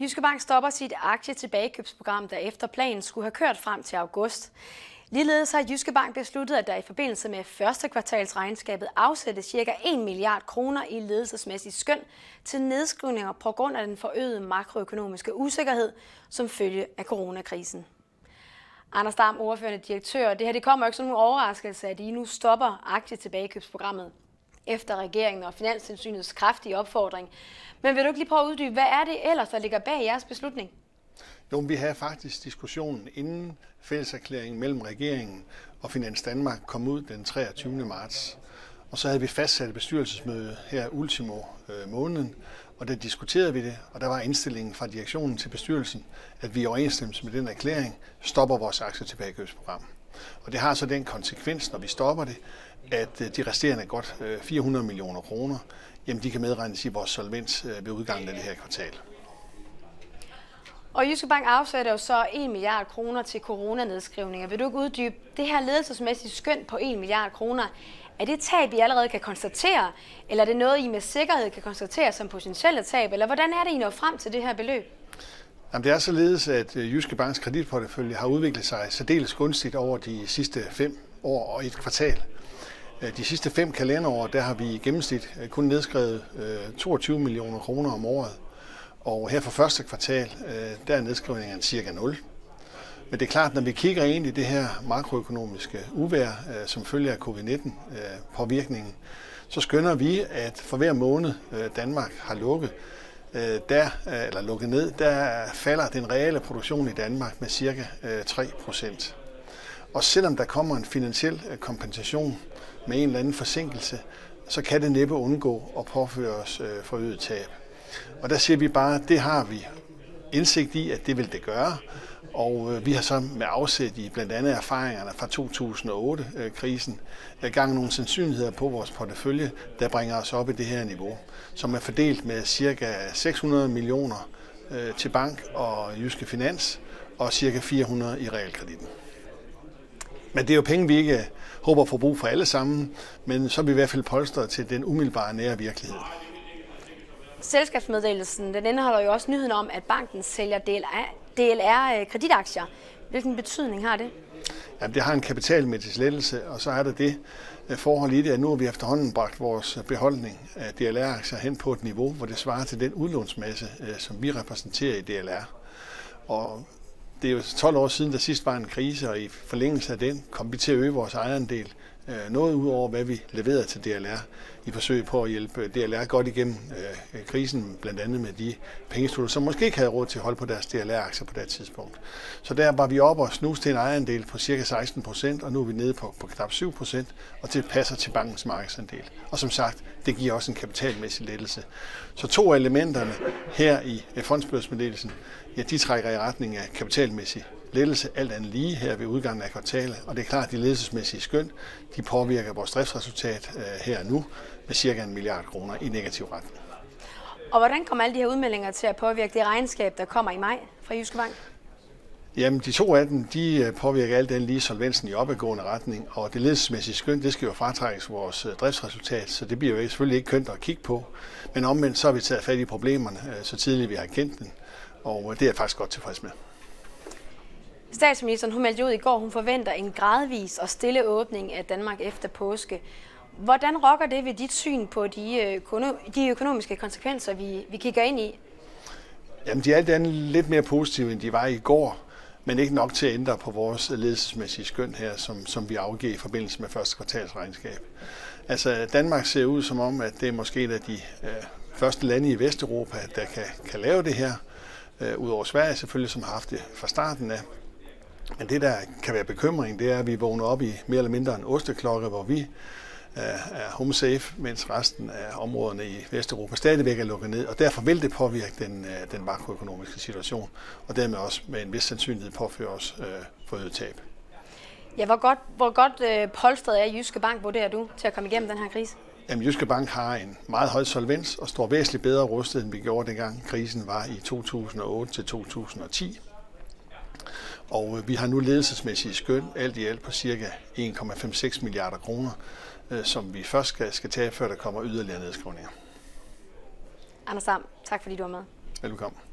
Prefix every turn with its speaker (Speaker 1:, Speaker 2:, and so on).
Speaker 1: Jyske Bank stopper sit aktietilbagekøbsprogram, der efter planen skulle have kørt frem til august. Ligeledes har Jyske Bank besluttet, at der i forbindelse med første kvartalsregnskabet afsættes ca. 1 milliard kroner i ledelsesmæssigt skøn til nedskrivninger på grund af den forøgede makroøkonomiske usikkerhed som følge af coronakrisen. Anders Dam, ordførende direktør, det her det kommer ikke som en overraskelse, at I nu stopper aktietilbagekøbsprogrammet efter regeringen og Finanstilsynets kraftige opfordring. Men vil du ikke lige prøve at uddybe, hvad er det ellers, der ligger bag jeres beslutning?
Speaker 2: Jo, vi havde faktisk diskussionen inden fælleserklæringen mellem regeringen og Finans Danmark kom ud den 23. marts. Og så havde vi fastsat et bestyrelsesmøde her ultimo øh, måneden, og der diskuterede vi det, og der var indstillingen fra direktionen til bestyrelsen, at vi i overensstemmelse med den erklæring stopper vores aktietilbagekøbsprogram. Og det har så den konsekvens, når vi stopper det, at øh, de resterende godt øh, 400 millioner kroner, jamen de kan medregnes i vores solvens øh, ved udgangen af det her kvartal.
Speaker 1: Og Jyske Bank afsætter jo så 1 milliard kroner til coronanedskrivninger. Vil du ikke uddybe det her ledelsesmæssige skøn på 1 milliard kroner? Er det tab, I allerede kan konstatere, eller er det noget, I med sikkerhed kan konstatere som potentielle tab, eller hvordan er det, I når frem til det her beløb?
Speaker 2: Jamen, det er således, at øh, Jyske Banks kreditportefølje har udviklet sig særdeles gunstigt over de sidste fem år og et kvartal. Øh, de sidste fem kalenderår, der har vi i gennemsnit øh, kun nedskrevet 22 millioner kroner om året. Og her for første kvartal, der er nedskrivningen cirka 0. Men det er klart, når vi kigger ind i det her makroøkonomiske uvær, som følger af covid-19-påvirkningen, så skønner vi, at for hver måned Danmark har lukket, Øh, der, øh, eller lukket ned, der falder den reelle produktion i Danmark med cirka øh, 3 procent. Og selvom der kommer en finansiel kompensation med en eller anden forsinkelse, så kan det næppe undgå at påføre os øh, forøget tab. Og der siger vi bare, at det har vi indsigt i, at det vil det gøre. Og øh, vi har så med afsæt i blandt andet erfaringerne fra 2008-krisen øh, øh, gang nogle sandsynligheder på vores portefølje, der bringer os op i det her niveau, som er fordelt med ca. 600 millioner øh, til bank og jyske finans og ca. 400 i realkreditten. Men det er jo penge, vi ikke håber at få brug for alle sammen, men så er vi i hvert fald polstret til den umiddelbare nære virkelighed.
Speaker 1: Selskabsmeddelelsen den indeholder jo også nyheden om, at banken sælger DLR-kreditaktier. Øh, Hvilken betydning har det?
Speaker 2: Jamen, det har en kapitalmæssig lettelse, og så er der det øh, forhold i det, at nu har vi efterhånden bragt vores øh, beholdning af DLR-aktier hen på et niveau, hvor det svarer til den udlånsmasse, som vi repræsenterer i DLR. Og det er jo 12 år siden, der sidst var en krise, og i forlængelse af den kom vi til at øge vores ejerandel Øh, noget ud over, hvad vi leverede til DLR i forsøg på at hjælpe DLR godt igennem øh, krisen, blandt andet med de pengestuder, som måske ikke havde råd til at holde på deres DLR-aktier på det tidspunkt. Så der var vi op og snus til en ejerandel på ca. 16 procent, og nu er vi nede på, på knap 7 procent, og det passer til bankens markedsandel. Og som sagt, det giver også en kapitalmæssig lettelse. Så to af elementerne her i øh, fondsbørsmeddelelsen, ja, de trækker i retning af kapitalmæssig lettelse alt andet lige her ved udgangen af kvartalet. Og det er klart, at de ledelsesmæssige skøn, de påvirker vores driftsresultat øh, her nu med cirka en milliard kroner i negativ retning.
Speaker 1: Og hvordan kommer alle de her udmeldinger til at påvirke det regnskab, der kommer i maj fra Jyske Bank?
Speaker 2: Jamen, de to af dem, de øh, påvirker alt den lige solvensen i opadgående retning, og det ledelsesmæssige skøn, det skal jo fratrækkes vores øh, driftsresultat, så det bliver jo selvfølgelig ikke kønt at kigge på. Men omvendt så har vi taget fat i problemerne, så tidligt vi har kendt den, og det er jeg faktisk godt tilfreds med.
Speaker 1: Statsministeren hun meldte ud i går, hun forventer en gradvis og stille åbning af Danmark efter påske. Hvordan rokker det ved dit syn på de, øh, de økonomiske konsekvenser, vi, vi kigger ind i?
Speaker 2: Jamen, de er alt andet lidt mere positive, end de var i går, men ikke nok til at ændre på vores ledelsesmæssige skøn her, som, som vi afgiver i forbindelse med første kvartalsregnskab. Altså, Danmark ser ud som om, at det er måske et af de øh, første lande i Vesteuropa, der kan, kan lave det her. Øh, Udover Sverige selvfølgelig, som har haft det fra starten af. Men det, der kan være bekymring, det er, at vi vågner op i mere eller mindre en osteklokke, hvor vi er home safe, mens resten af områderne i Vesteuropa stadigvæk er lukket ned, og derfor vil det påvirke den, øh, den makroøkonomiske situation, og dermed også med en vis sandsynlighed påføre os øh, forøget tab.
Speaker 1: Ja, hvor godt, hvor godt øh, polstret er Jyske Bank, vurderer du, til at komme igennem den her krise?
Speaker 2: Jamen, Jyske Bank har en meget høj solvens og står væsentligt bedre rustet, end vi gjorde dengang krisen var i 2008 til 2010. Og øh, vi har nu ledelsesmæssige skøn, alt i alt på cirka 1,56 milliarder kroner, øh, som vi først skal, skal tage, før der kommer yderligere nedskrivninger.
Speaker 1: Anders Sam, tak fordi du var med.
Speaker 2: Velkommen.